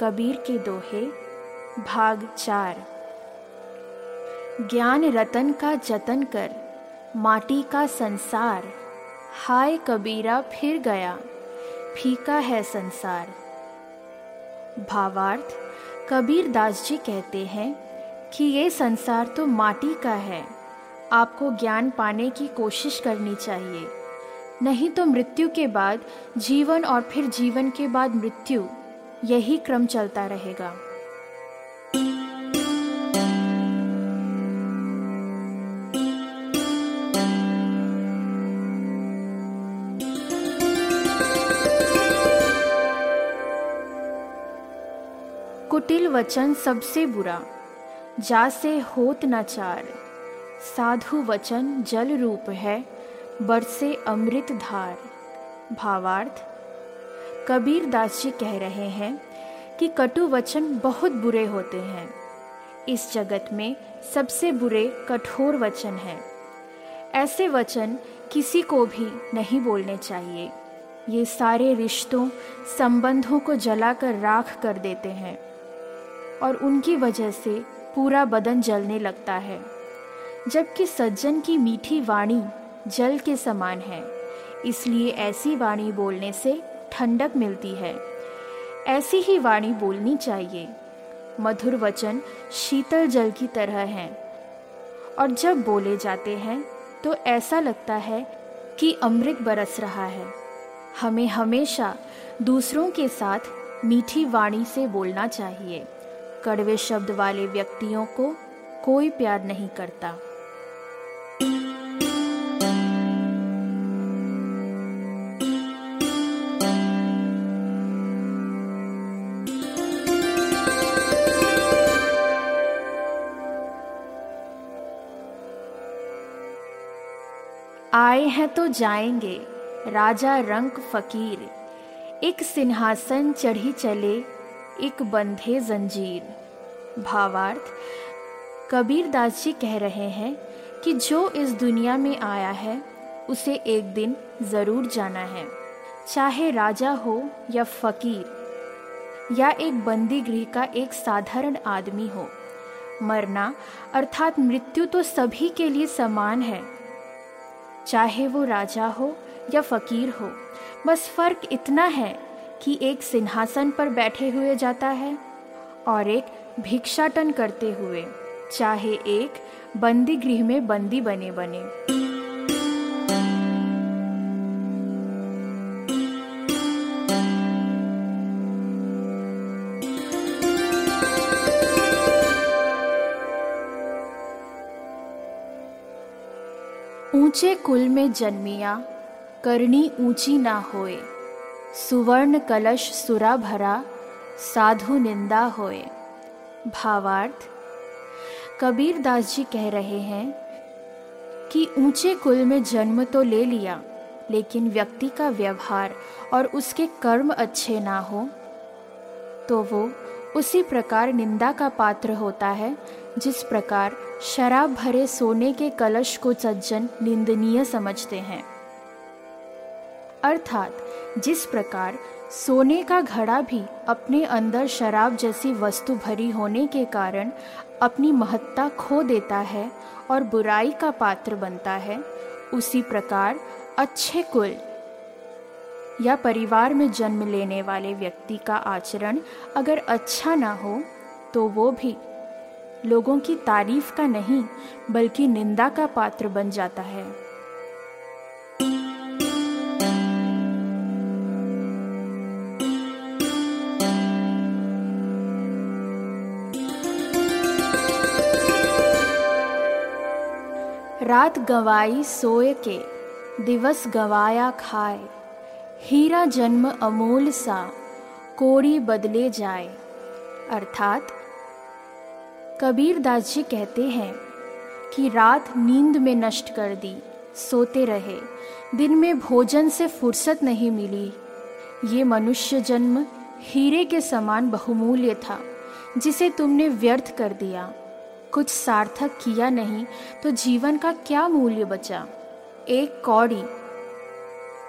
कबीर के दोहे, भाग चार। ज्ञान रतन का जतन कर, माटी का संसार। हाय कबीरा, फिर गया। फीका है संसार। भावार्थ, कबीर दास जी कहते हैं कि ये संसार तो माटी का है। आपको ज्ञान पाने की कोशिश करनी चाहिए। नहीं तो मृत्यु के बाद, जीवन और फिर जीवन के बाद मृत्यु। यही क्रम चलता रहेगा। कुटिल वचन सबसे बुरा जा से होत न चार। साधु वचन जल रूप है, बरसे अमृत धार। भावार्थ कबीर दास जी कह रहे हैं कि कटु वचन बहुत बुरे होते हैं। इस जगत में सबसे बुरे कठोर वचन हैं। ऐसे वचन किसी को भी नहीं बोलने चाहिए। ये सारे रिश्तों, संबंधों को जलाकर राख कर देते हैं और उनकी वजह से पूरा बदन जलने लगता है। जबकि सज्जन की मीठी वाणी जल के समान है, इसलिए ऐसी वाणी बोलने से ठंडक मिलती है। ऐसी ही वाणी बोलनी चाहिए। मधुर वचन शीतल जल की तरह हैं। और जब बोले जाते हैं तो ऐसा लगता है कि अमृत बरस रहा है। हमें हमेशा दूसरों के साथ मीठी वाणी से बोलना चाहिए। कड़वे शब्द वाले व्यक्तियों को कोई प्यार नहीं करता। आए हैं तो जाएँगे। राजा रंक फकीर। एक सिंहासन चढ़ी चले, एक बंधे जंजीर। भावार्थ कबीर दास जी कह रहे हैं कि जो इस दुनिया में आया है, उसे एक दिन ज़रूर जाना है। चाहे राजा हो या फकीर, या एक बंदी गृह का एक साधारण आदमी हो, मरना अर्थात मृत्यु तो सभी के लिए समान है। चाहे वो राजा हो या फकीर हो, बस फ़र्क इतना है कि एक सिंहासन पर बैठे हुए जाता है और एक भिक्षाटन करते हुए, चाहे एक बंदी गृह में बंदी बने बने। ऊँचे कुल में जन्मिया करनी ऊँची ना होए। सुवर्ण कलश सुरा भरा, साधु निंदा होए। भावार्थ कबीर दास जी कह रहे हैं कि ऊँचे कुल में जन्म तो ले लिया, लेकिन व्यक्ति का व्यवहार और उसके कर्म अच्छे ना हो तो वो उसी प्रकार निंदा का पात्र होता है जिस प्रकार शराब भरे सोने के कलश को सज्जन निंदनीय समझते हैं। अर्थात जिस प्रकार सोने का घड़ा भी अपने अंदर शराब जैसी वस्तु भरी होने के कारण अपनी महत्ता खो देता है और बुराई का पात्र बनता है, उसी प्रकार अच्छे कुल या परिवार में जन्म लेने वाले व्यक्ति का आचरण अगर अच्छा ना हो तो वो भी लोगों की तारीफ़ का नहीं, बल्कि निंदा का पात्र बन जाता है। रात गवाई सोए के, दिवस गवाया खाए। हीरा जन्म अमूल सा, कोड़ी बदले जाए। अर्थात कबीर दास जी कहते हैं कि रात नींद में नष्ट कर दी, सोते रहे। दिन में भोजन से फुर्सत नहीं मिली। ये मनुष्य जन्म हीरे के समान बहुमूल्य था, जिसे तुमने व्यर्थ कर दिया। कुछ सार्थक किया नहीं तो जीवन का क्या मूल्य बचा? एक कौड़ी।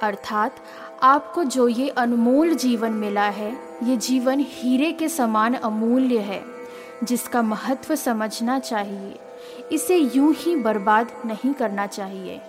अर्थात, आपको जो ये अनमोल जीवन मिला है, ये जीवन हीरे के समान अमूल्य है। जिसका महत्व समझना चाहिए। इसे यूँ ही बर्बाद नहीं करना चाहिए।